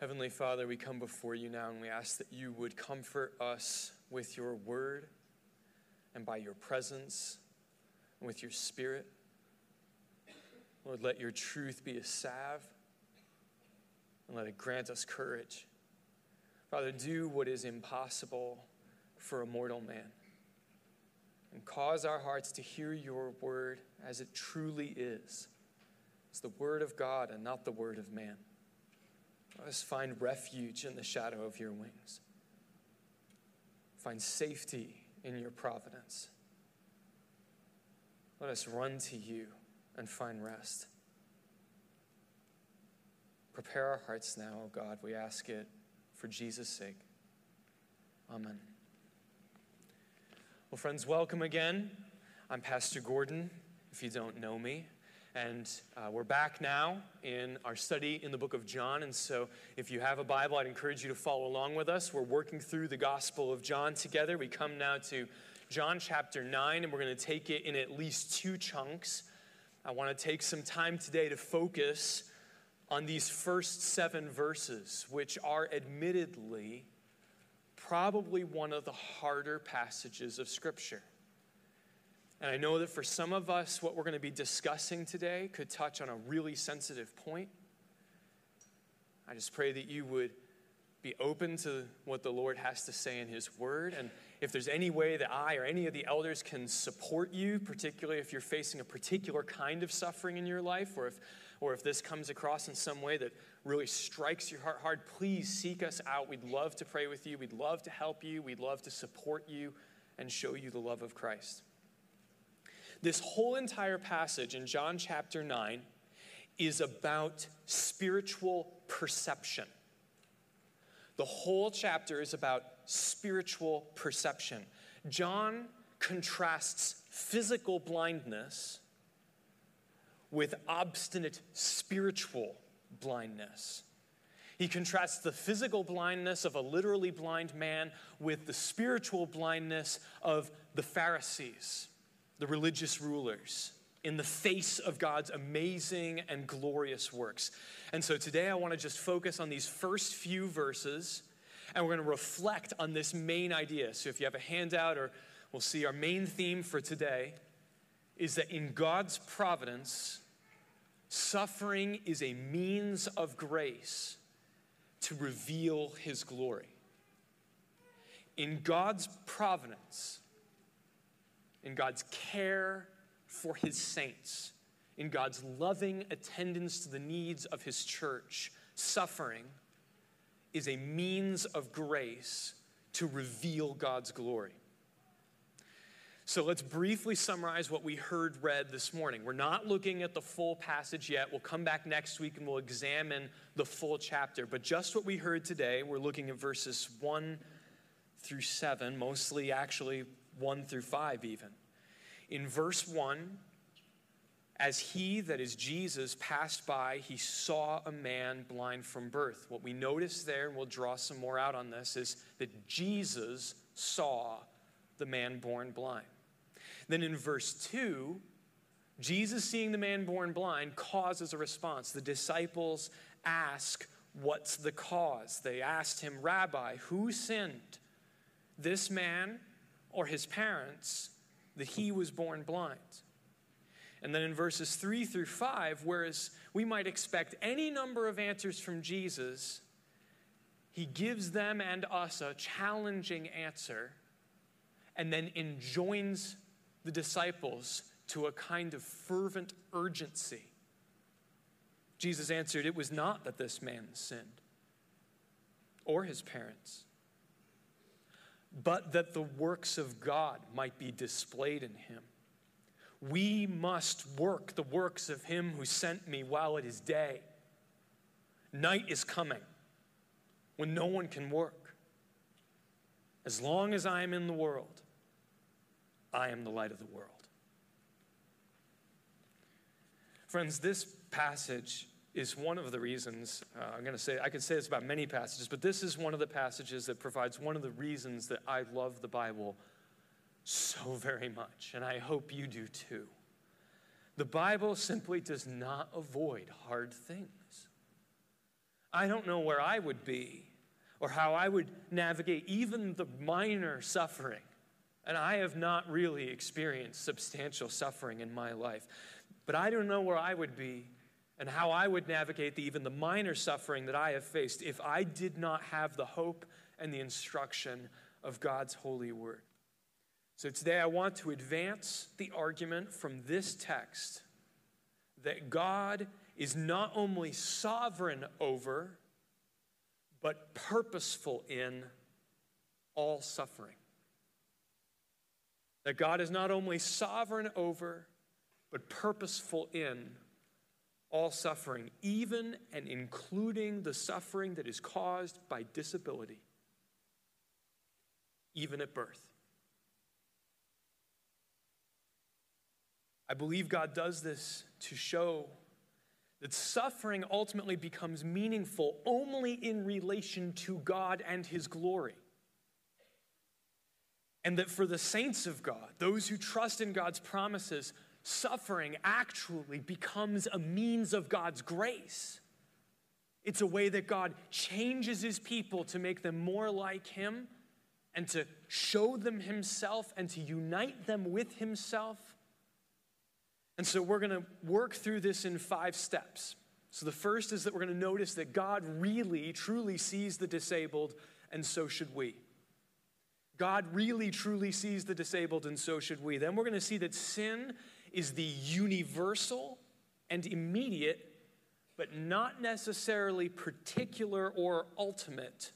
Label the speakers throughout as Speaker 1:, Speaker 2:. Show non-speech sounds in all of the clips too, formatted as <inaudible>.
Speaker 1: Heavenly Father, we come before you now and we ask that you would comfort us with your word and by your presence and with your spirit. Lord, let your truth be a salve and let it grant us courage. Father, do what is impossible for a mortal man and cause our hearts to hear your word as it truly is. It's the word of God and not the word of man. Let us find refuge in the shadow of your wings. Find safety in your providence. Let us run to you and find rest. Prepare our hearts now, O God. We ask it for Jesus' sake. Amen. Well, friends, welcome again. I'm Pastor Gordon, if you don't know me. And uh, we're back now in our study in the book of John. And so, if you have a Bible, I'd encourage you to follow along with us. We're working through the Gospel of John together. We come now to John chapter 9, and we're going to take it in at least two chunks. I want to take some time today to focus on these first seven verses, which are admittedly probably one of the harder passages of Scripture. And I know that for some of us, what we're going to be discussing today could touch on a really sensitive point. I just pray that you would be open to what the Lord has to say in His Word. And if there's any way that I or any of the elders can support you, particularly if you're facing a particular kind of suffering in your life, or if, or if this comes across in some way that really strikes your heart hard, please seek us out. We'd love to pray with you. We'd love to help you. We'd love to support you and show you the love of Christ. This whole entire passage in John chapter 9 is about spiritual perception. The whole chapter is about spiritual perception. John contrasts physical blindness with obstinate spiritual blindness. He contrasts the physical blindness of a literally blind man with the spiritual blindness of the Pharisees the religious rulers in the face of God's amazing and glorious works. And so today I want to just focus on these first few verses and we're going to reflect on this main idea. So if you have a handout or we'll see our main theme for today is that in God's providence, suffering is a means of grace to reveal his glory. In God's providence, in God's care for his saints, in God's loving attendance to the needs of his church, suffering is a means of grace to reveal God's glory. So let's briefly summarize what we heard read this morning. We're not looking at the full passage yet. We'll come back next week and we'll examine the full chapter. But just what we heard today, we're looking at verses 1 through 7, mostly actually 1 through 5 even. In verse 1, as he, that is Jesus, passed by, he saw a man blind from birth. What we notice there, and we'll draw some more out on this, is that Jesus saw the man born blind. Then in verse 2, Jesus seeing the man born blind causes a response. The disciples ask, What's the cause? They asked him, Rabbi, who sinned, this man or his parents, that he was born blind? And then in verses 3 through 5, whereas we might expect any number of answers from Jesus, he gives them and us a challenging answer and then enjoins the disciples to a kind of fervent urgency. Jesus answered, It was not that this man sinned or his parents, but that the works of God might be displayed in him. We must work the works of him who sent me while it is day. Night is coming when no one can work. As long as I am in the world, I am the light of the world. Friends, this passage is one of the reasons, uh, I'm going to say, I could say this about many passages, but this is one of the passages that provides one of the reasons that I love the Bible so very much, and I hope you do too. The Bible simply does not avoid hard things. I don't know where I would be or how I would navigate even the minor suffering. And I have not really experienced substantial suffering in my life. But I don't know where I would be and how I would navigate the, even the minor suffering that I have faced if I did not have the hope and the instruction of God's holy word. So today I want to advance the argument from this text that God is not only sovereign over, but purposeful in all suffering. That God is not only sovereign over, but purposeful in all suffering, even and including the suffering that is caused by disability, even at birth. I believe God does this to show that suffering ultimately becomes meaningful only in relation to God and His glory. And that for the saints of God, those who trust in God's promises, suffering actually becomes a means of God's grace. It's a way that God changes His people to make them more like Him and to show them Himself and to unite them with Himself and so we're going to work through this in five steps. So the first is that we're going to notice that God really, truly sees the disabled, and so should we. God really, truly sees the disabled, and so should we. Then we're going to see that sin is the universal and immediate, but not necessarily particular or ultimate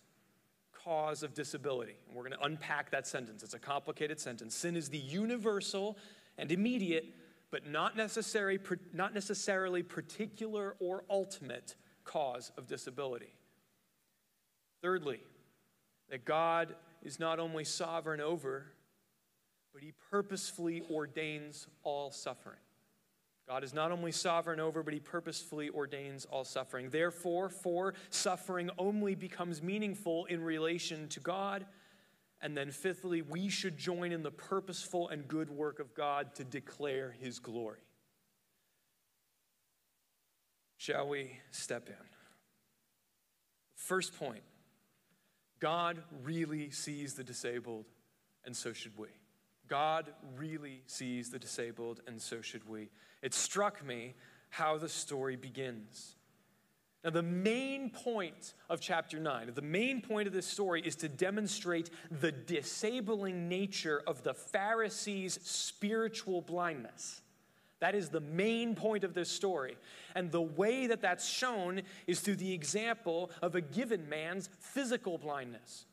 Speaker 1: cause of disability. And we're going to unpack that sentence. It's a complicated sentence. Sin is the universal and immediate, but not, necessary, not necessarily particular or ultimate cause of disability. Thirdly, that God is not only sovereign over, but he purposefully ordains all suffering. God is not only sovereign over, but he purposefully ordains all suffering. Therefore, for suffering only becomes meaningful in relation to God and then, fifthly, we should join in the purposeful and good work of God to declare his glory. Shall we step in? First point God really sees the disabled, and so should we. God really sees the disabled, and so should we. It struck me how the story begins. Now, the main point of chapter 9, the main point of this story is to demonstrate the disabling nature of the Pharisees' spiritual blindness. That is the main point of this story. And the way that that's shown is through the example of a given man's physical blindness.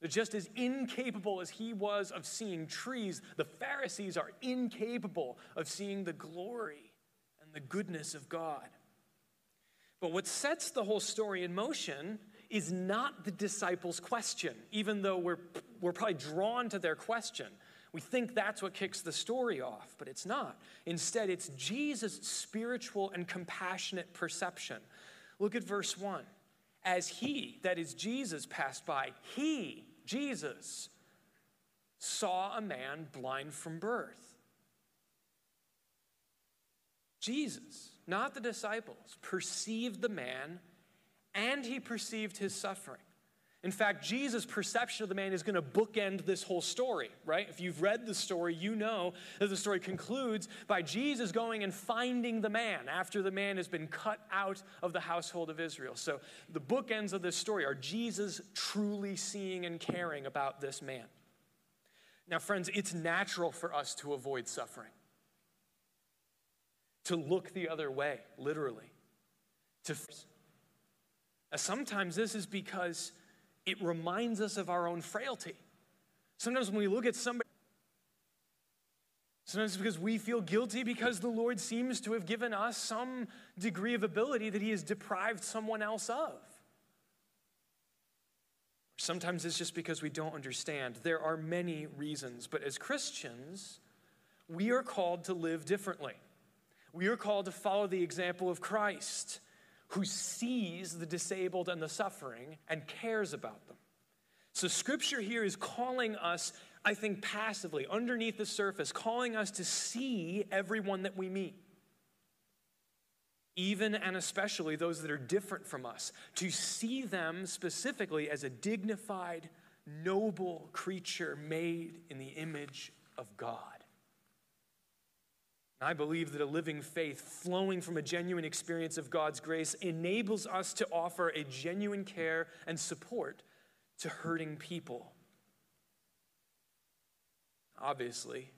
Speaker 1: That just as incapable as he was of seeing trees, the Pharisees are incapable of seeing the glory and the goodness of God. But what sets the whole story in motion is not the disciples' question, even though we're, we're probably drawn to their question. We think that's what kicks the story off, but it's not. Instead, it's Jesus' spiritual and compassionate perception. Look at verse 1. As he, that is Jesus, passed by, he, Jesus, saw a man blind from birth. Jesus not the disciples, perceived the man and he perceived his suffering. In fact, Jesus' perception of the man is going to bookend this whole story, right? If you've read the story, you know that the story concludes by Jesus going and finding the man after the man has been cut out of the household of Israel. So the bookends of this story are Jesus truly seeing and caring about this man. Now, friends, it's natural for us to avoid suffering to look the other way, literally. To sometimes this is because it reminds us of our own frailty. Sometimes when we look at somebody, sometimes because we feel guilty because the Lord seems to have given us some degree of ability that He has deprived someone else of. Sometimes it's just because we don't understand. There are many reasons, but as Christians, we are called to live differently. We are called to follow the example of Christ, who sees the disabled and the suffering and cares about them. So, scripture here is calling us, I think, passively, underneath the surface, calling us to see everyone that we meet. even and especially those that are different from us, to see them specifically as a dignified, noble creature made in the image of God. I believe that a living faith flowing from a genuine experience of God's grace enables us to offer a genuine care and support to hurting people. Obviously,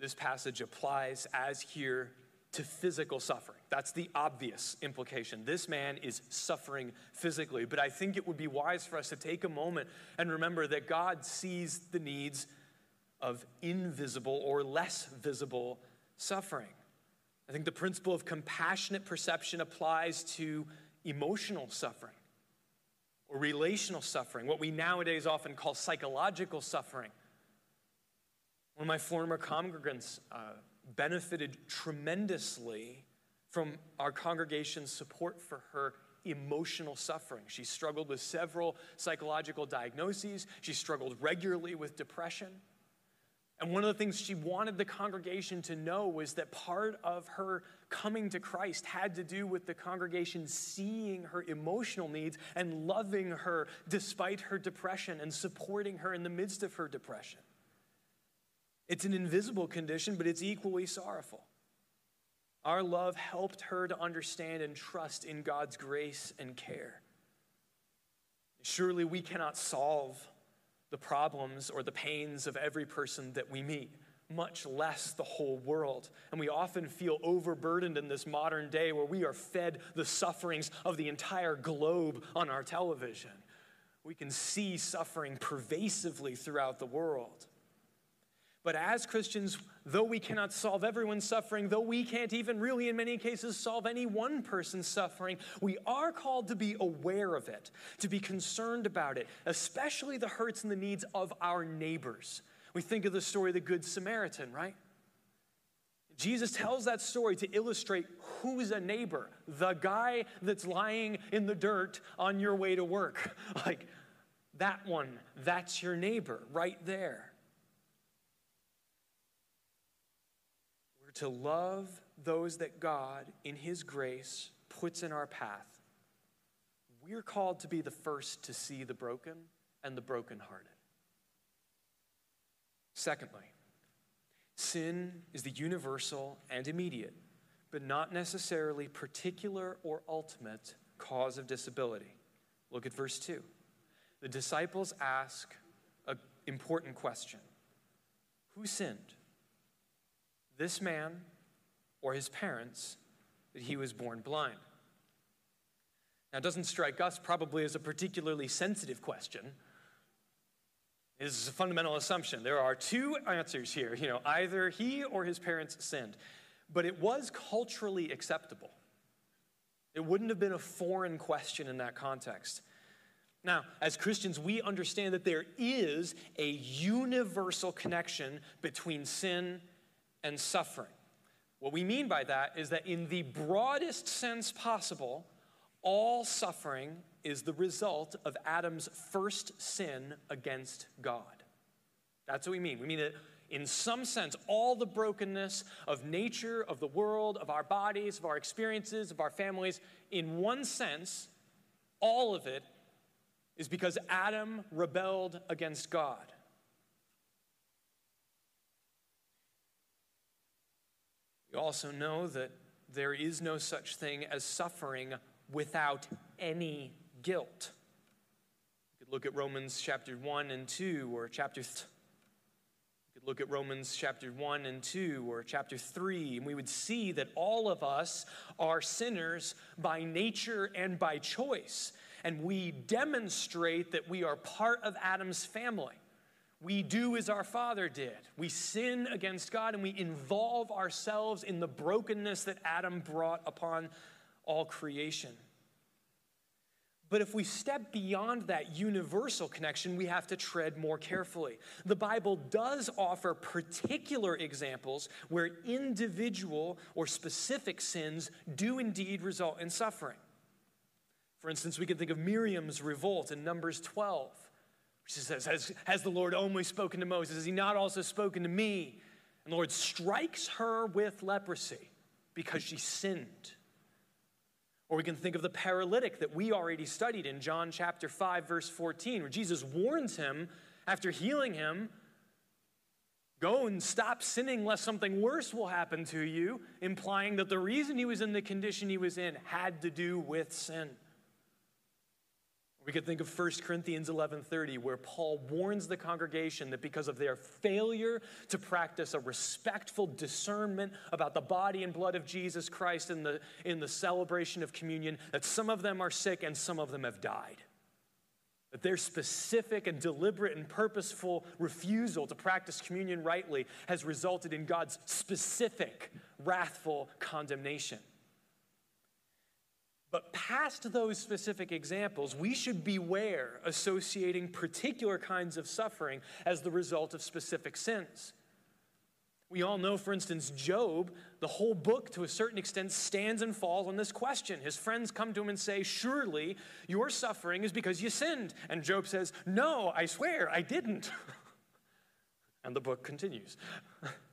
Speaker 1: this passage applies as here to physical suffering. That's the obvious implication. This man is suffering physically, but I think it would be wise for us to take a moment and remember that God sees the needs of invisible or less visible suffering. I think the principle of compassionate perception applies to emotional suffering or relational suffering, what we nowadays often call psychological suffering. One of my former congregants uh, benefited tremendously from our congregation's support for her emotional suffering. She struggled with several psychological diagnoses, she struggled regularly with depression. And one of the things she wanted the congregation to know was that part of her coming to Christ had to do with the congregation seeing her emotional needs and loving her despite her depression and supporting her in the midst of her depression. It's an invisible condition, but it's equally sorrowful. Our love helped her to understand and trust in God's grace and care. Surely we cannot solve the problems or the pains of every person that we meet, much less the whole world. And we often feel overburdened in this modern day where we are fed the sufferings of the entire globe on our television. We can see suffering pervasively throughout the world. But as Christians, though we cannot solve everyone's suffering, though we can't even really, in many cases, solve any one person's suffering, we are called to be aware of it, to be concerned about it, especially the hurts and the needs of our neighbors. We think of the story of the Good Samaritan, right? Jesus tells that story to illustrate who's a neighbor, the guy that's lying in the dirt on your way to work. <laughs> Like that one, that's your neighbor right there. To love those that God, in His grace, puts in our path. We're called to be the first to see the broken and the brokenhearted. Secondly, sin is the universal and immediate, but not necessarily particular or ultimate cause of disability. Look at verse 2. The disciples ask an important question Who sinned? This man or his parents that he was born blind? Now, it doesn't strike us probably as a particularly sensitive question. It is a fundamental assumption. There are two answers here. You know, either he or his parents sinned. But it was culturally acceptable. It wouldn't have been a foreign question in that context. Now, as Christians, we understand that there is a universal connection between sin and suffering. What we mean by that is that, in the broadest sense possible, all suffering is the result of Adam's first sin against God. That's what we mean. We mean that, in some sense, all the brokenness of nature, of the world, of our bodies, of our experiences, of our families, in one sense, all of it is because Adam rebelled against God. You also know that there is no such thing as suffering without any guilt. You could look at Romans chapter 1 and 2 or chapter th- you could look at Romans chapter 1 and 2 or chapter 3 and we would see that all of us are sinners by nature and by choice and we demonstrate that we are part of Adam's family we do as our father did. We sin against God and we involve ourselves in the brokenness that Adam brought upon all creation. But if we step beyond that universal connection, we have to tread more carefully. The Bible does offer particular examples where individual or specific sins do indeed result in suffering. For instance, we can think of Miriam's revolt in Numbers 12 she says, has, has the Lord only spoken to Moses? Has he not also spoken to me? And the Lord strikes her with leprosy because she sinned. Or we can think of the paralytic that we already studied in John chapter 5, verse 14, where Jesus warns him after healing him Go and stop sinning lest something worse will happen to you, implying that the reason he was in the condition he was in had to do with sin. We could think of 1 Corinthians 11:30 where Paul warns the congregation that because of their failure to practice a respectful discernment about the body and blood of Jesus Christ in the, in the celebration of communion that some of them are sick and some of them have died. That their specific and deliberate and purposeful refusal to practice communion rightly has resulted in God's specific wrathful condemnation. But past those specific examples, we should beware associating particular kinds of suffering as the result of specific sins. We all know, for instance, Job, the whole book to a certain extent stands and falls on this question. His friends come to him and say, Surely your suffering is because you sinned. And Job says, No, I swear, I didn't. <laughs> and the book continues. <laughs>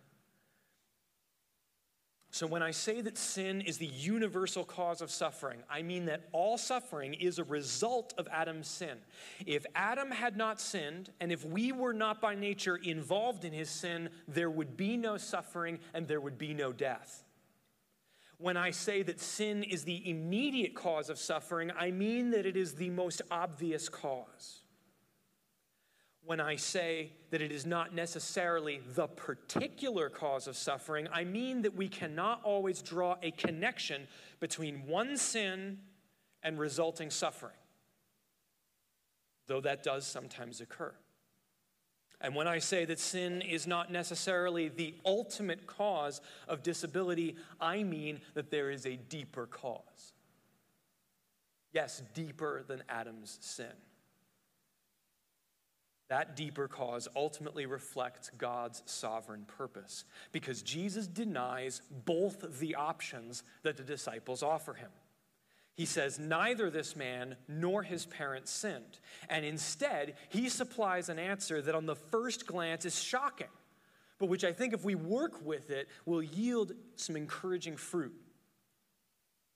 Speaker 1: So, when I say that sin is the universal cause of suffering, I mean that all suffering is a result of Adam's sin. If Adam had not sinned, and if we were not by nature involved in his sin, there would be no suffering and there would be no death. When I say that sin is the immediate cause of suffering, I mean that it is the most obvious cause when I say that it is not necessarily the particular cause of suffering, I mean that we cannot always draw a connection between one sin and resulting suffering, though that does sometimes occur. And when I say that sin is not necessarily the ultimate cause of disability, I mean that there is a deeper cause. Yes, deeper than Adam's sin. That deeper cause ultimately reflects God's sovereign purpose because Jesus denies both the options that the disciples offer him. He says, Neither this man nor his parents sinned. And instead, he supplies an answer that on the first glance is shocking, but which I think if we work with it will yield some encouraging fruit.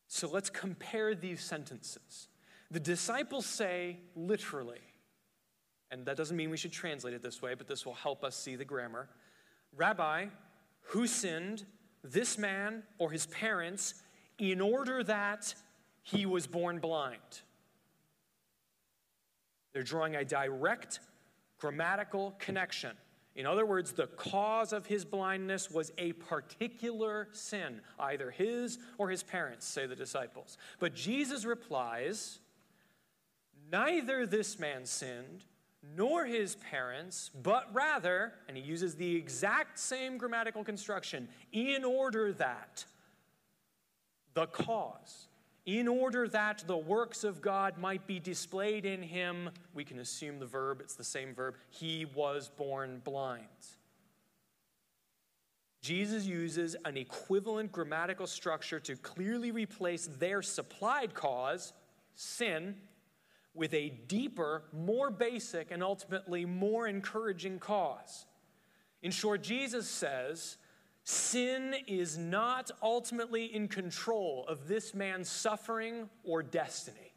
Speaker 1: So let's compare these sentences. The disciples say, literally, and that doesn't mean we should translate it this way, but this will help us see the grammar. Rabbi, who sinned, this man or his parents, in order that he was born blind? They're drawing a direct grammatical connection. In other words, the cause of his blindness was a particular sin, either his or his parents, say the disciples. But Jesus replies, Neither this man sinned nor his parents, but rather, and he uses the exact same grammatical construction, in order that the cause, in order that the works of God might be displayed in him, we can assume the verb, it's the same verb, he was born blind. Jesus uses an equivalent grammatical structure to clearly replace their supplied cause, sin, with a deeper, more basic, and ultimately more encouraging cause. In short, Jesus says, sin is not ultimately in control of this man's suffering or destiny.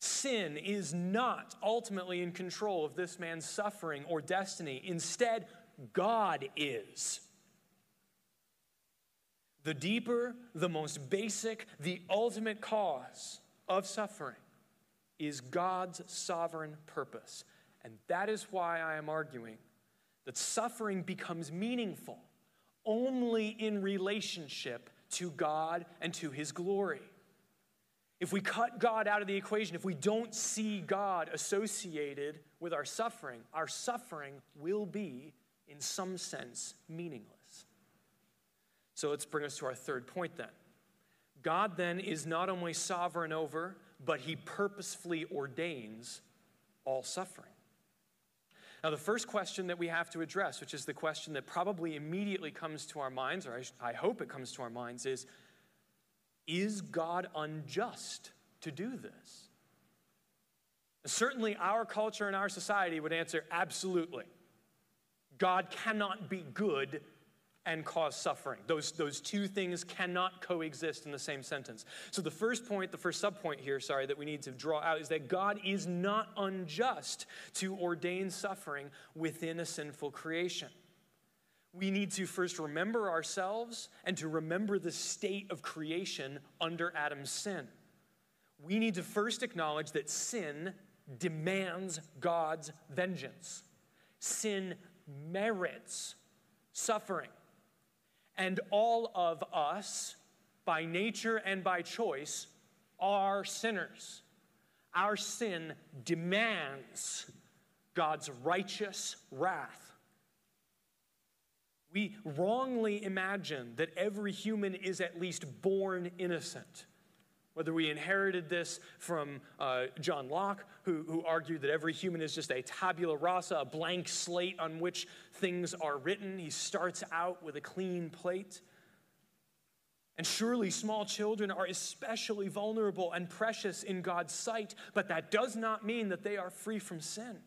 Speaker 1: Sin is not ultimately in control of this man's suffering or destiny. Instead, God is. The deeper, the most basic, the ultimate cause of suffering is God's sovereign purpose. And that is why I am arguing that suffering becomes meaningful only in relationship to God and to His glory. If we cut God out of the equation, if we don't see God associated with our suffering, our suffering will be, in some sense, meaningless. So let's bring us to our third point then. God then is not only sovereign over, but he purposefully ordains all suffering. Now, the first question that we have to address, which is the question that probably immediately comes to our minds, or I, I hope it comes to our minds, is Is God unjust to do this? Certainly, our culture and our society would answer absolutely. God cannot be good and cause suffering. Those, those two things cannot coexist in the same sentence. So, the first point, the first subpoint here, sorry, that we need to draw out is that God is not unjust to ordain suffering within a sinful creation. We need to first remember ourselves and to remember the state of creation under Adam's sin. We need to first acknowledge that sin demands God's vengeance, sin merits suffering. And all of us, by nature and by choice, are sinners. Our sin demands God's righteous wrath. We wrongly imagine that every human is at least born innocent. Whether we inherited this from uh, John Locke, who, who argued that every human is just a tabula rasa, a blank slate on which things are written. He starts out with a clean plate. And surely small children are especially vulnerable and precious in God's sight, but that does not mean that they are free from sin.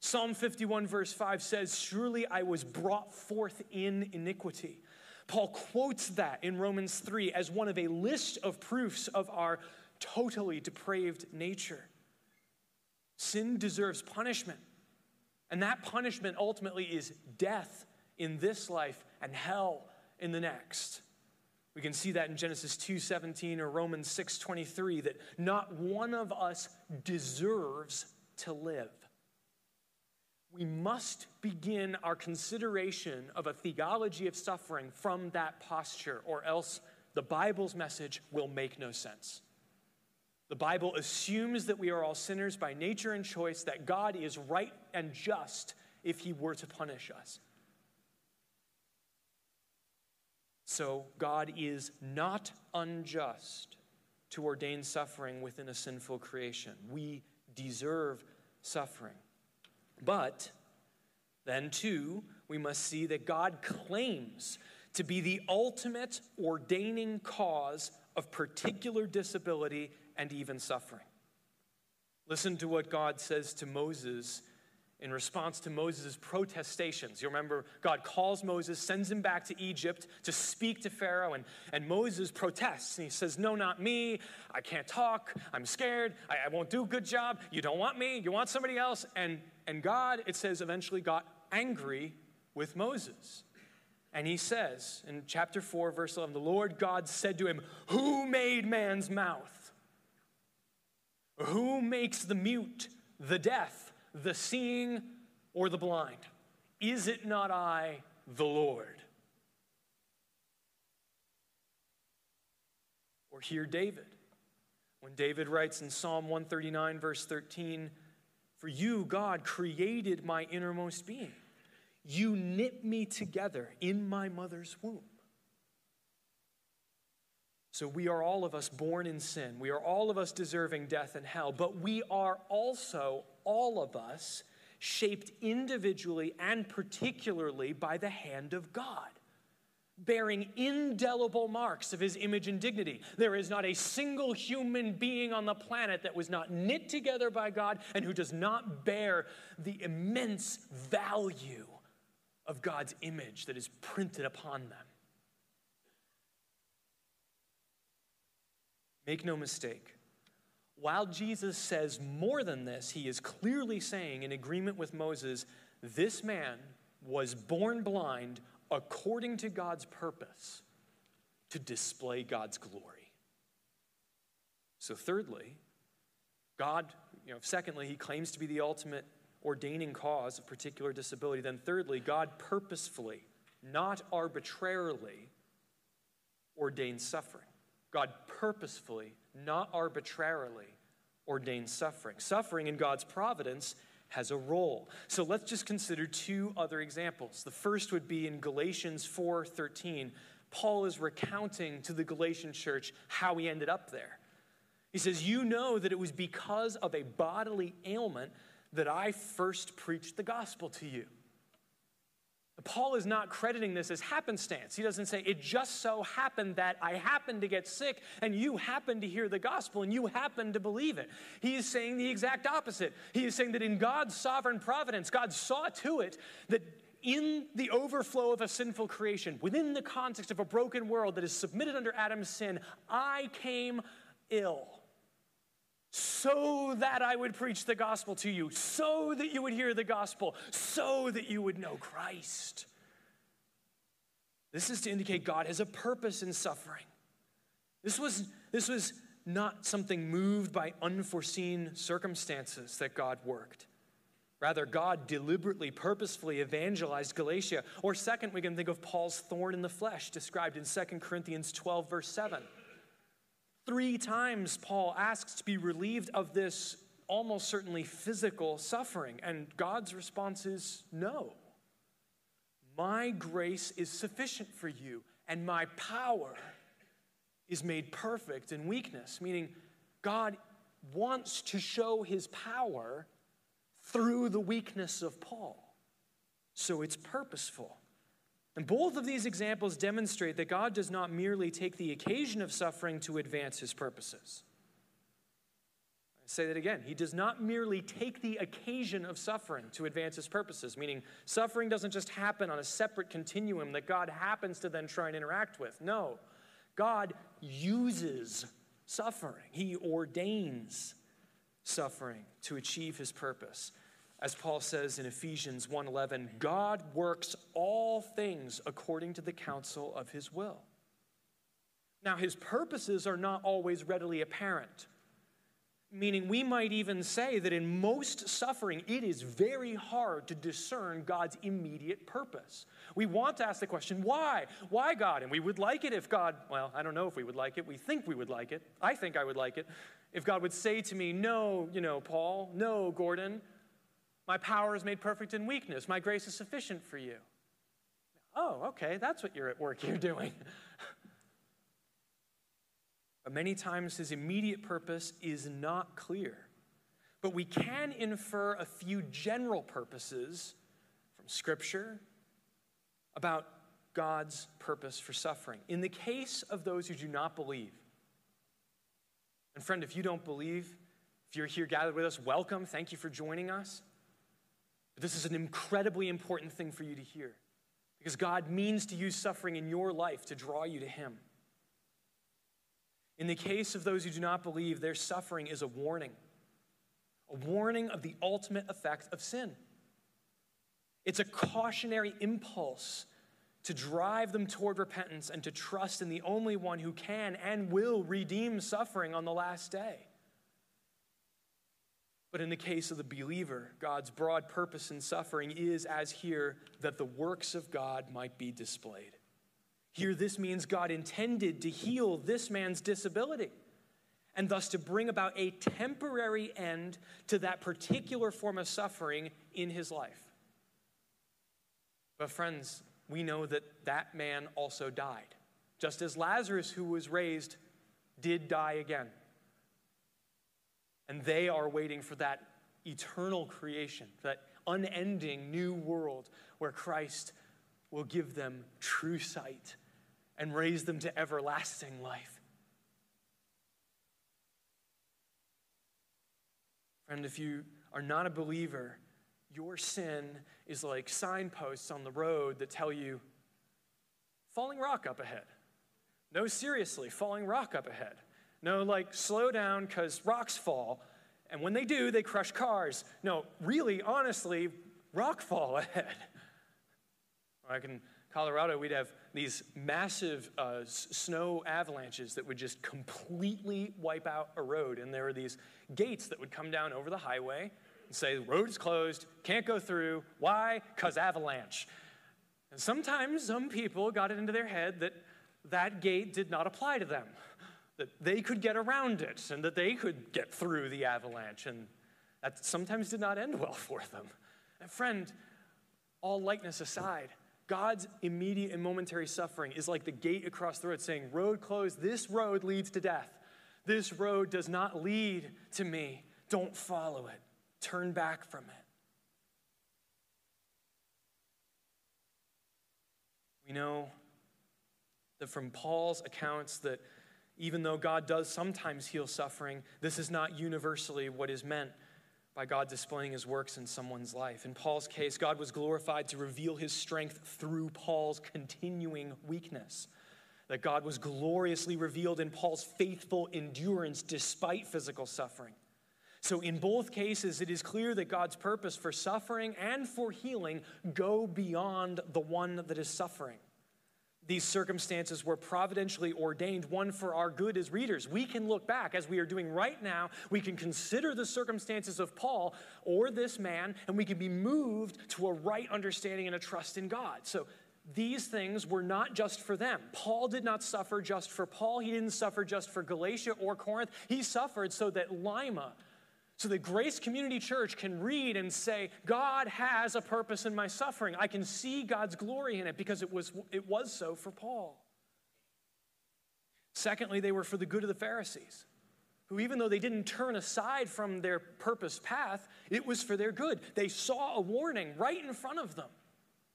Speaker 1: Psalm 51, verse 5 says, Surely I was brought forth in iniquity. Paul quotes that in Romans 3 as one of a list of proofs of our totally depraved nature. Sin deserves punishment, and that punishment ultimately is death in this life and hell in the next. We can see that in Genesis 2:17 or Romans 6:23 that not one of us deserves to live we must begin our consideration of a theology of suffering from that posture, or else the Bible's message will make no sense. The Bible assumes that we are all sinners by nature and choice, that God is right and just if he were to punish us. So, God is not unjust to ordain suffering within a sinful creation. We deserve suffering. But then, too, we must see that God claims to be the ultimate ordaining cause of particular disability and even suffering. Listen to what God says to Moses in response to Moses' protestations. You remember, God calls Moses, sends him back to Egypt to speak to Pharaoh, and, and Moses protests. And he says, No, not me. I can't talk. I'm scared. I, I won't do a good job. You don't want me. You want somebody else. And, and God, it says, eventually got angry with Moses. And he says in chapter 4, verse 11, the Lord God said to him, Who made man's mouth? Who makes the mute, the deaf? the seeing, or the blind? Is it not I, the Lord? Or hear David. When David writes in Psalm 139, verse 13, For you, God, created my innermost being. You knit me together in my mother's womb. So we are all of us born in sin. We are all of us deserving death and hell, but we are also, all of us, shaped individually and particularly by the hand of God, bearing indelible marks of his image and dignity. There is not a single human being on the planet that was not knit together by God and who does not bear the immense value of God's image that is printed upon them. Make no mistake. While Jesus says more than this, he is clearly saying, in agreement with Moses, this man was born blind according to God's purpose to display God's glory. So, thirdly, God, you know, secondly, he claims to be the ultimate ordaining cause of particular disability. Then, thirdly, God purposefully, not arbitrarily, ordains suffering. God purposefully, not arbitrarily, ordains suffering. Suffering in God's providence has a role. So let's just consider two other examples. The first would be in Galatians 4:13. Paul is recounting to the Galatian church how he ended up there. He says, "You know that it was because of a bodily ailment that I first preached the gospel to you." Paul is not crediting this as happenstance. He doesn't say, it just so happened that I happened to get sick and you happened to hear the gospel and you happened to believe it. He is saying the exact opposite. He is saying that in God's sovereign providence, God saw to it that in the overflow of a sinful creation, within the context of a broken world that is submitted under Adam's sin, I came ill so that I would preach the gospel to you, so that you would hear the gospel, so that you would know Christ. This is to indicate God has a purpose in suffering. This was, this was not something moved by unforeseen circumstances that God worked. Rather, God deliberately, purposefully evangelized Galatia. Or, second, we can think of Paul's thorn in the flesh described in 2 Corinthians 12, verse 7. Three times Paul asks to be relieved of this almost certainly physical suffering, and God's response is no. My grace is sufficient for you, and my power is made perfect in weakness, meaning God wants to show his power through the weakness of Paul. So it's purposeful. And both of these examples demonstrate that God does not merely take the occasion of suffering to advance his purposes. I say that again. He does not merely take the occasion of suffering to advance his purposes, meaning suffering doesn't just happen on a separate continuum that God happens to then try and interact with. No, God uses suffering, He ordains suffering to achieve His purpose as Paul says in Ephesians 1:11, God works all things according to the counsel of his will. Now, his purposes are not always readily apparent. Meaning, we might even say that in most suffering, it is very hard to discern God's immediate purpose. We want to ask the question, why? Why God? And we would like it if God, well, I don't know if we would like it. We think we would like it. I think I would like it. If God would say to me, no, you know, Paul, no, Gordon, my power is made perfect in weakness. My grace is sufficient for you. Oh, okay, that's what you're at work you're doing. <laughs> but many times his immediate purpose is not clear. But we can infer a few general purposes from Scripture about God's purpose for suffering. In the case of those who do not believe, and friend, if you don't believe, if you're here gathered with us, welcome. Thank you for joining us. But this is an incredibly important thing for you to hear because God means to use suffering in your life to draw you to Him. In the case of those who do not believe, their suffering is a warning, a warning of the ultimate effect of sin. It's a cautionary impulse to drive them toward repentance and to trust in the only one who can and will redeem suffering on the last day. But in the case of the believer, God's broad purpose in suffering is, as here, that the works of God might be displayed. Here, this means God intended to heal this man's disability and thus to bring about a temporary end to that particular form of suffering in his life. But, friends, we know that that man also died, just as Lazarus, who was raised, did die again. And they are waiting for that eternal creation, that unending new world where Christ will give them true sight and raise them to everlasting life. Friend, if you are not a believer, your sin is like signposts on the road that tell you, falling rock up ahead. No, seriously, falling rock up ahead. No, like, slow down because rocks fall. And when they do, they crush cars. No, really, honestly, rock fall <laughs> ahead. Like in Colorado, we'd have these massive uh, snow avalanches that would just completely wipe out a road. And there were these gates that would come down over the highway and say, road is closed, can't go through. Why? Because avalanche. And sometimes some people got it into their head that that gate did not apply to them that they could get around it and that they could get through the avalanche. And that sometimes did not end well for them. And friend, all likeness aside, God's immediate and momentary suffering is like the gate across the road saying, Road closed, this road leads to death. This road does not lead to me. Don't follow it, turn back from it. We know that from Paul's accounts that even though God does sometimes heal suffering, this is not universally what is meant. by God displaying his works in someone's life. In Paul's case, God was glorified to reveal his strength through Paul's continuing weakness. That God was gloriously revealed in Paul's faithful endurance despite physical suffering. So, in both cases, it is clear that God's purpose for suffering and for healing go beyond the one that is suffering these circumstances were providentially ordained, one for our good as readers. We can look back, as we are doing right now, we can consider the circumstances of Paul or this man, and we can be moved to a right understanding and a trust in God. So these things were not just for them. Paul did not suffer just for Paul, he didn't suffer just for Galatia or Corinth. He suffered so that Lima, so that Grace Community Church can read and say, God has a purpose in my suffering. I can see God's glory in it because it was, it was so for Paul. Secondly, they were for the good of the Pharisees, who, even though they didn't turn aside from their purpose path, it was for their good. They saw a warning right in front of them.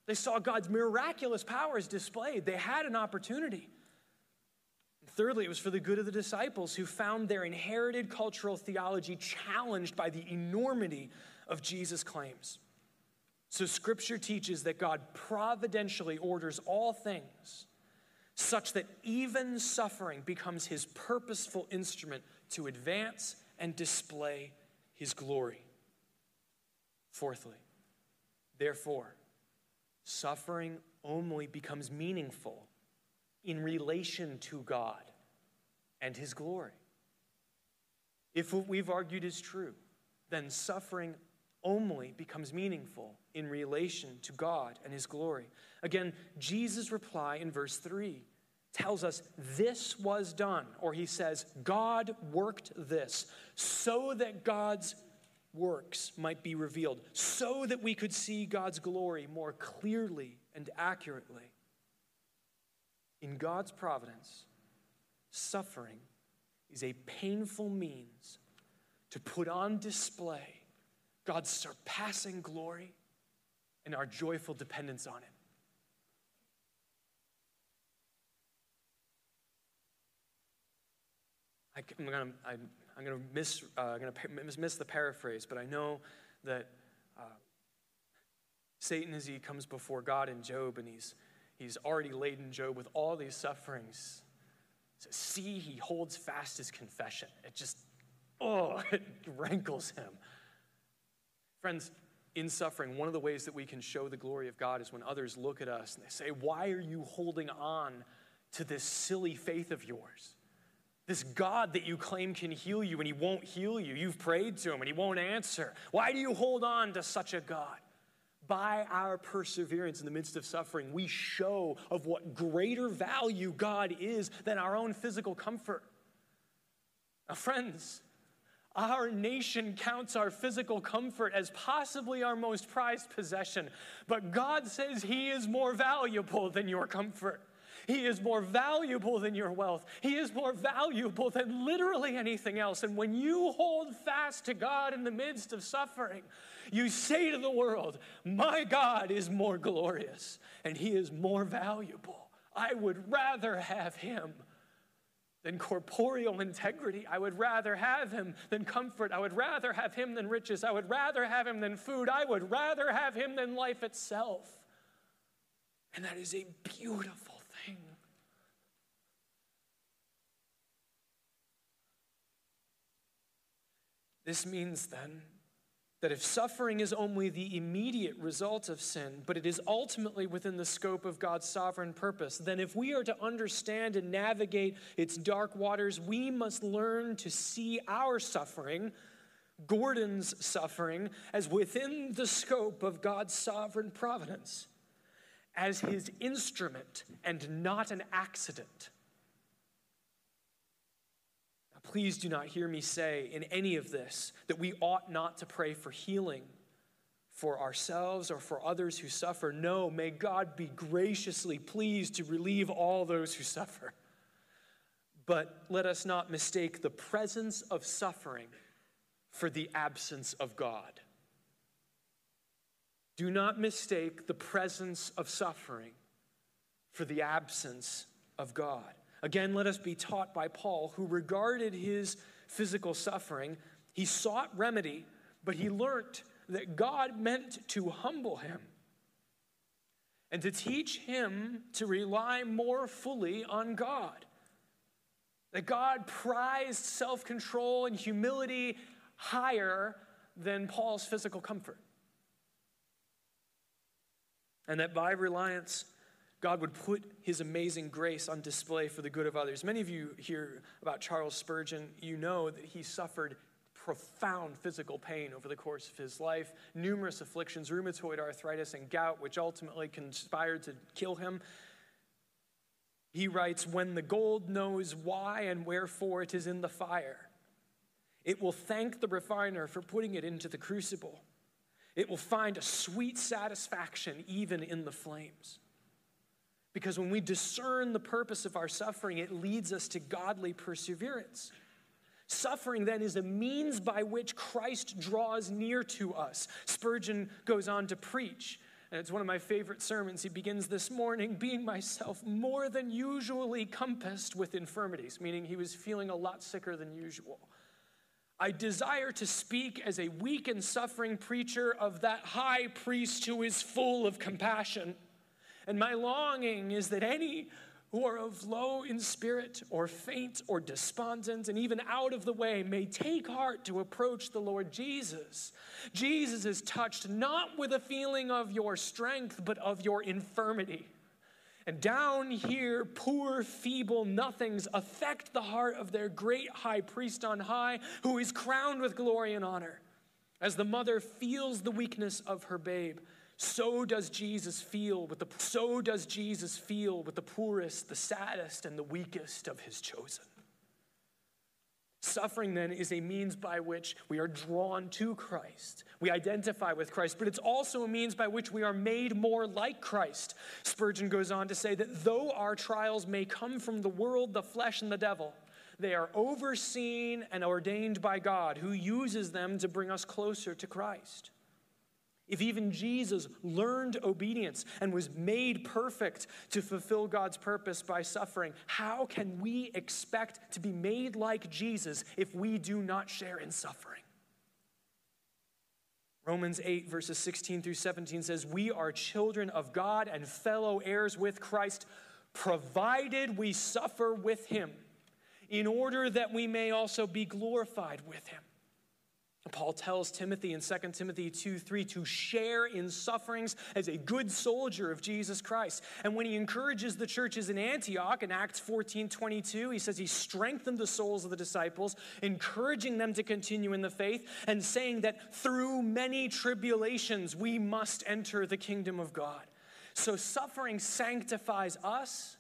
Speaker 1: They saw God's miraculous powers displayed. They had an opportunity. Thirdly, it was for the good of the disciples who found their inherited cultural theology challenged by the enormity of Jesus' claims. So, Scripture teaches that God providentially orders all things such that even suffering becomes his purposeful instrument to advance and display his glory. Fourthly, therefore, suffering only becomes meaningful in relation to God and His glory. If what we've argued is true, then suffering only becomes meaningful in relation to God and His glory. Again, Jesus' reply in verse 3 tells us this was done, or he says, God worked this so that God's works might be revealed, so that we could see God's glory more clearly and accurately. In God's providence, suffering is a painful means to put on display God's surpassing glory and our joyful dependence on Him. I, am going to I'm going to miss, uh, miss the paraphrase, but I know that uh, Satan, as he comes before God in Job, and he's He's already laden Job with all these sufferings. So see, he holds fast his confession. It just, oh, <laughs> it rankles him. Friends, in suffering, one of the ways that we can show the glory of God is when others look at us and they say, Why are you holding on to this silly faith of yours? This God that you claim can heal you and he won't heal you. You've prayed to him and he won't answer. Why do you hold on to such a God? By our perseverance in the midst of suffering, we show of what greater value God is than our own physical comfort. Now, friends, our nation counts our physical comfort as possibly our most prized possession, but God says He is more valuable than your comfort. He is more valuable than your wealth. He is more valuable than literally anything else. And when you hold fast to God in the midst of suffering, you say to the world, My God is more glorious and He is more valuable. I would rather have Him than corporeal integrity. I would rather have him than comfort. I would rather have him than riches. I would rather have him than food. I would rather have him than life itself. And that is a beautiful thing. This means then that if suffering is only the immediate result of sin, but it is ultimately within the scope of God's sovereign purpose, then if we are to understand and navigate its dark waters, we must learn to see our suffering, Gordon's suffering, as within the scope of God's sovereign providence, as his instrument and not an accident. Please do not hear me say in any of this that we ought not to pray for healing for ourselves or for others who suffer. No, may God be graciously pleased to relieve all those who suffer. But let us not mistake the presence of suffering for the absence of God. Do not mistake the presence of suffering for the absence of God. Again, let us be taught by Paul, who regarded his physical suffering, he sought remedy but he learnt that God meant to humble him and to teach him to rely more fully on God. That God prized self control and humility higher than Paul's physical comfort. And that by reliance, God would put his amazing grace on display for the good of others. Many of you hear about Charles Spurgeon. You know that he suffered profound physical pain over the course of his life, numerous afflictions, rheumatoid arthritis, and gout, which ultimately conspired to kill him. He writes, When the gold knows why and wherefore it is in the fire, it will thank the refiner for putting it into the crucible. It will find a sweet satisfaction even in the flames. Because when we discern the purpose of our suffering, it leads us to godly perseverance. Suffering then is a means by which Christ draws near to us. Spurgeon goes on to preach, and it's one of my favorite sermons. He begins this morning, being myself more than usually compassed with infirmities, meaning he was feeling a lot sicker than usual. I desire to speak as a weak and suffering preacher of that high priest who is full of compassion. And my longing is that any who are of low in spirit or faint or despondent and even out of the way may take heart to approach the Lord Jesus. Jesus is touched not with a feeling of your strength, but of your infirmity. And down here, poor, feeble nothings affect the heart of their great high priest on high, who is crowned with glory and honor, as the mother feels the weakness of her babe so does Jesus feel with the so does Jesus feel with the poorest, the saddest and the weakest of his chosen. Suffering then is a means by which we are drawn to Christ. We identify with Christ, but it's also a means by which we are made more like Christ. Spurgeon goes on to say that though our trials may come from the world, the flesh, and the devil, they are overseen and ordained by God, who uses them to bring us closer to Christ. If even Jesus learned obedience and was made perfect to fulfill God's purpose by suffering, how can we expect to be made like Jesus if we do not share in suffering? Romans 8, verses 16 through 17 says, We are children of God and fellow heirs with Christ, provided we suffer with him, in order that we may also be glorified with him. Paul tells Timothy in 2 Timothy 2 3 to share in sufferings as a good soldier of Jesus Christ. And when he encourages the churches in Antioch in Acts 14 22, he says he strengthened the souls of the disciples, encouraging them to continue in the faith, and saying that through many tribulations we must enter the kingdom of God. So suffering sanctifies us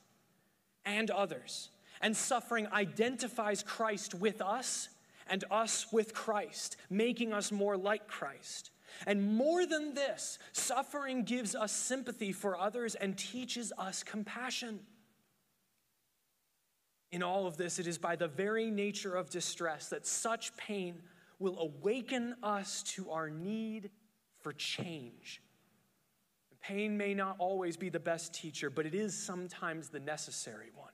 Speaker 1: and others, and suffering identifies Christ with us and us with Christ, making us more like Christ. And more than this, suffering gives us sympathy for others and teaches us compassion. In all of this, it is by the very nature of distress that such pain will awaken us to our need for change. Pain may not always be the best teacher, but it is sometimes the necessary one.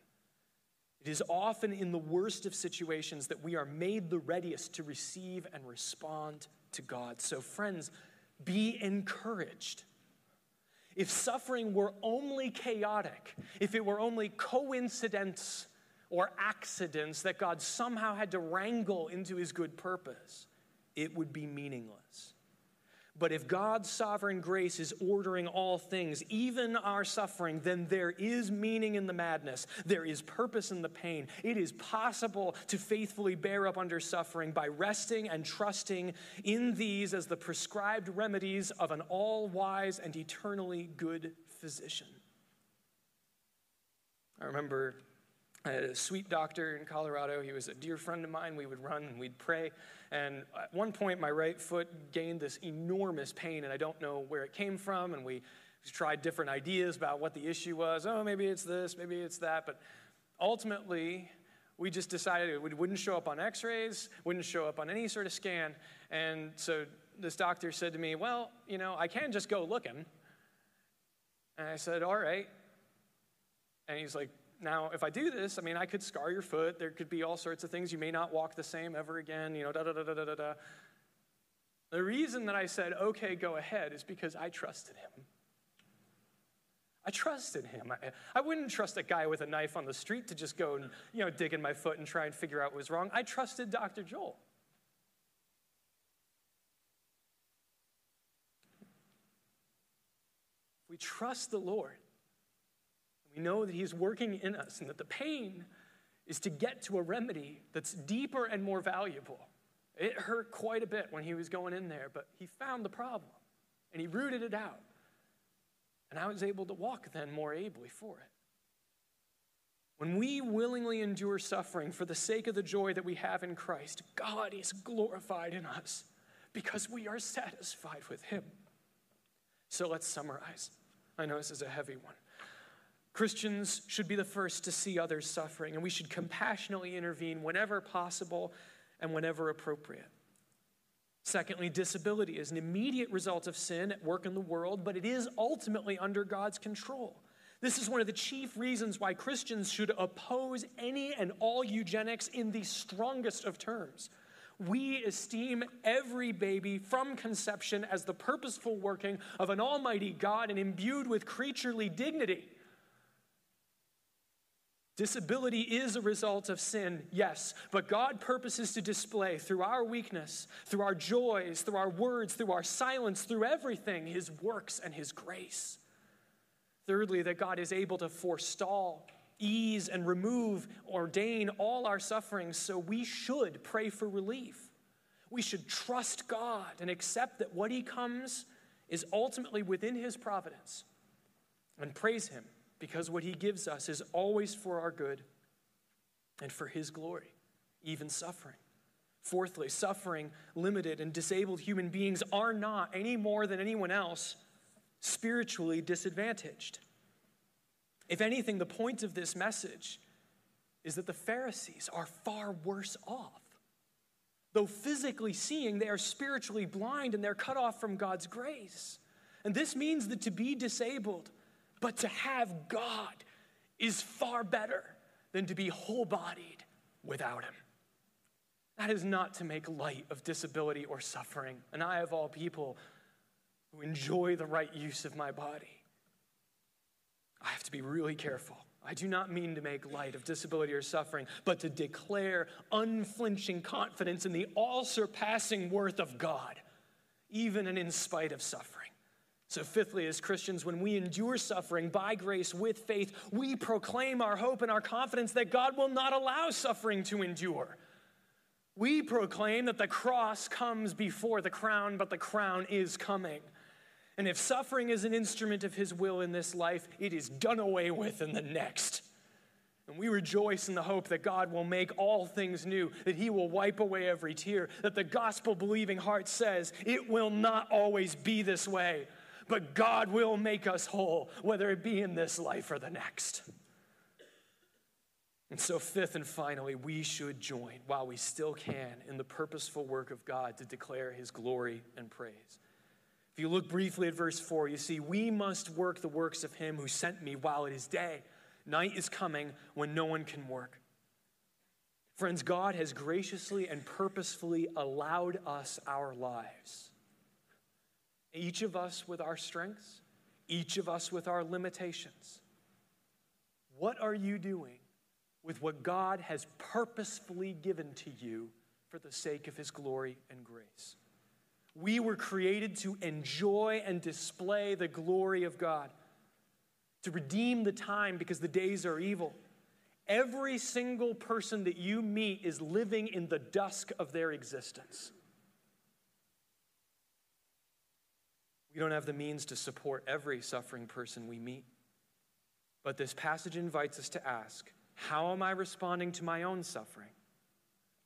Speaker 1: It is often in the worst of situations that we are made the readiest to receive and respond to God. So, friends, be encouraged. If suffering were only chaotic, if it were only coincidence or accidents that God somehow had to wrangle into his good purpose, it would be meaningless. But if God's sovereign grace is ordering all things, even our suffering, then there is meaning in the madness. There is purpose in the pain. It is possible to faithfully bear up under suffering by resting and trusting in these as the prescribed remedies of an all wise and eternally good physician. I remember I had a sweet doctor in Colorado. He was a dear friend of mine. We would run and we'd pray. And at one point, my right foot gained this enormous pain, and I don't know where it came from. And we tried different ideas about what the issue was. Oh, maybe it's this, maybe it's that. But ultimately, we just decided it wouldn't show up on x rays, wouldn't show up on any sort of scan. And so this doctor said to me, Well, you know, I can just go looking. And I said, All right. And he's like, now, if I do this, I mean, I could scar your foot. There could be all sorts of things. You may not walk the same ever again, you know, da da da da da da. The reason that I said, okay, go ahead, is because I trusted him. I trusted him. I, I, wouldn't trust a guy with a knife on the street to just go and, you know, dig in my foot and try and figure out what was wrong. I trusted Dr. Joel. We trust the Lord. We know that He's working in us and that the pain is to get to a remedy that's deeper and more valuable. It hurt quite a bit when he was going in there, but he found the problem and he rooted it out. And I was able to walk then more ably for it. When we willingly endure suffering for the sake of the joy that we have in Christ, God is glorified in us because we are satisfied with Him. So let's summarize. I know this is a heavy one. Christians should be the first to see others suffering, and we should compassionately intervene whenever possible and whenever appropriate. Secondly, disability is an immediate result of sin at work in the world, but it is ultimately under God's control. This is one of the chief reasons why Christians should oppose any and all eugenics in the strongest of terms. We esteem every baby from conception as the purposeful working of an almighty God and imbued with creaturely dignity. Disability is a result of sin, yes, but God purposes to display through our weakness, through our joys, through our words, through our silence, through everything, His works and His grace. Thirdly, that God is able to forestall, ease, and remove, ordain all our sufferings, so we should pray for relief. We should trust God and accept that what He comes is ultimately within His providence and praise Him because what he gives us is always for our good and for his glory, even suffering. Fourthly, suffering, limited, and disabled human beings are not, any more than anyone else, spiritually disadvantaged. If anything, the point of this message is that the Pharisees are far worse off. Though physically seeing, they are spiritually blind and they're cut off from God's grace. And this means that to be disabled but to have God is far better than to be whole bodied without Him. That is not to make light of disability or suffering. And I, of all people, who enjoy the right use of my body, I have to be really careful. I do not mean to make light of disability or suffering, but to declare unflinching confidence in the all surpassing worth of God, even and in spite of suffering. So, fifthly, as Christians, when we endure suffering by grace with faith, we proclaim our hope and our confidence that God will not allow suffering to endure. We proclaim that the cross comes before the crown, but the crown is coming. And if suffering is an instrument of His will in this life, it is done away with in the next. And we rejoice in the hope that God will make all things new, that He will wipe away every tear, that the gospel believing heart says it will not always be this way but God will make us whole, whether it be in this life or the next. And so, fifth and finally, we should join while we still can in the purposeful work of God to declare his glory and praise. If you look briefly at verse 4, you see, we must work the works of him who sent me while it is day. Night is coming when no one can work. Friends, God has graciously and purposefully allowed us our lives each of us with our strengths, each of us with our limitations. What are you doing with what God has purposefully given to you for the sake of His glory and grace? We were created to enjoy and display the glory of God, to redeem the time because the days are evil. Every single person that you meet is living in the dusk of their existence. We don't have the means to support every suffering person we meet. But this passage invites us to ask how am I responding to my own suffering?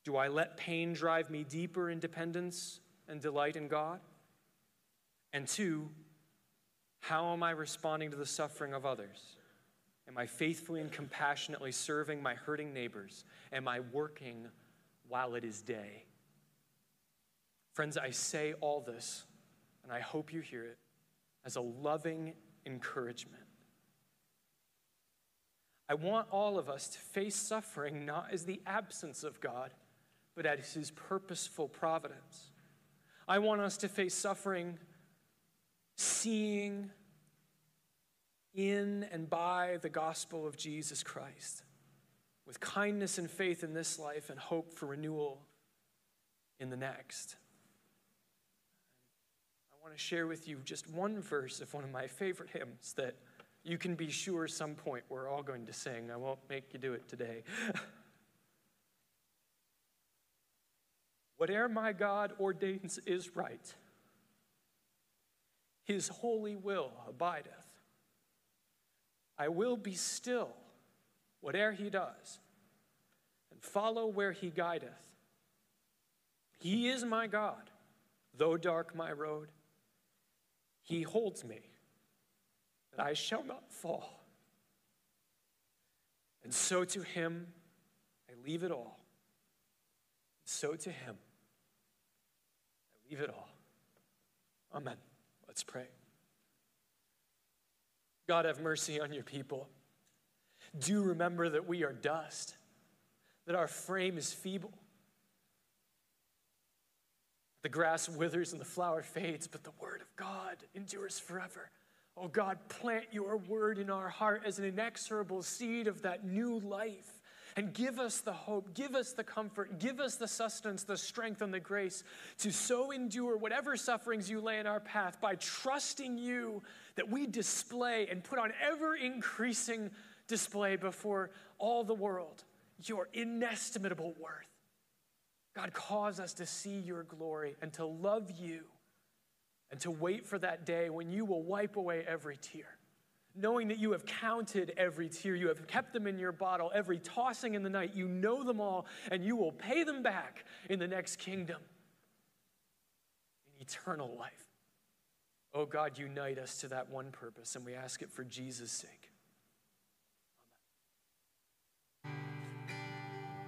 Speaker 1: Do I let pain drive me deeper in dependence and delight in God? And two, how am I responding to the suffering of others? Am I faithfully and compassionately serving my hurting neighbors? Am I working while it is day? Friends, I say all this and I hope you hear it as a loving encouragement. I want all of us to face suffering not as the absence of God, but as His purposeful providence. I want us to face suffering seeing in and by the gospel of Jesus Christ with kindness and faith in this life and hope for renewal in the next. I want to share with you just one verse of one of my favorite hymns that you can be sure some point we're all going to sing. I won't make you do it today. <laughs> Whate'er my God ordains is right, his holy will abideth. I will be still, whate'er he does, and follow where he guideth. He is my God, though dark my road. He holds me, that I shall not fall. And so to him I leave it all. And so to him I leave it all. Amen. Let's pray. God, have mercy on your people. Do remember that we are dust, that our frame is feeble. The grass withers and the flower fades, but the word of God endures forever. Oh God, plant your word in our heart as an inexorable seed of that new life and give us the hope, give us the comfort, give us the sustenance, the strength, and the grace to so endure whatever sufferings you lay in our path by trusting you that we display and put on ever increasing display before all the world your inestimable worth. God, cause us to see your glory and to love you and to wait for that day when you will wipe away every tear knowing that you have counted every tear, you have kept them in your bottle, every tossing in the night, you know them all, and you will pay them back in the next kingdom, in eternal life. Oh God, unite us to that one purpose, and we ask it for Jesus' sake.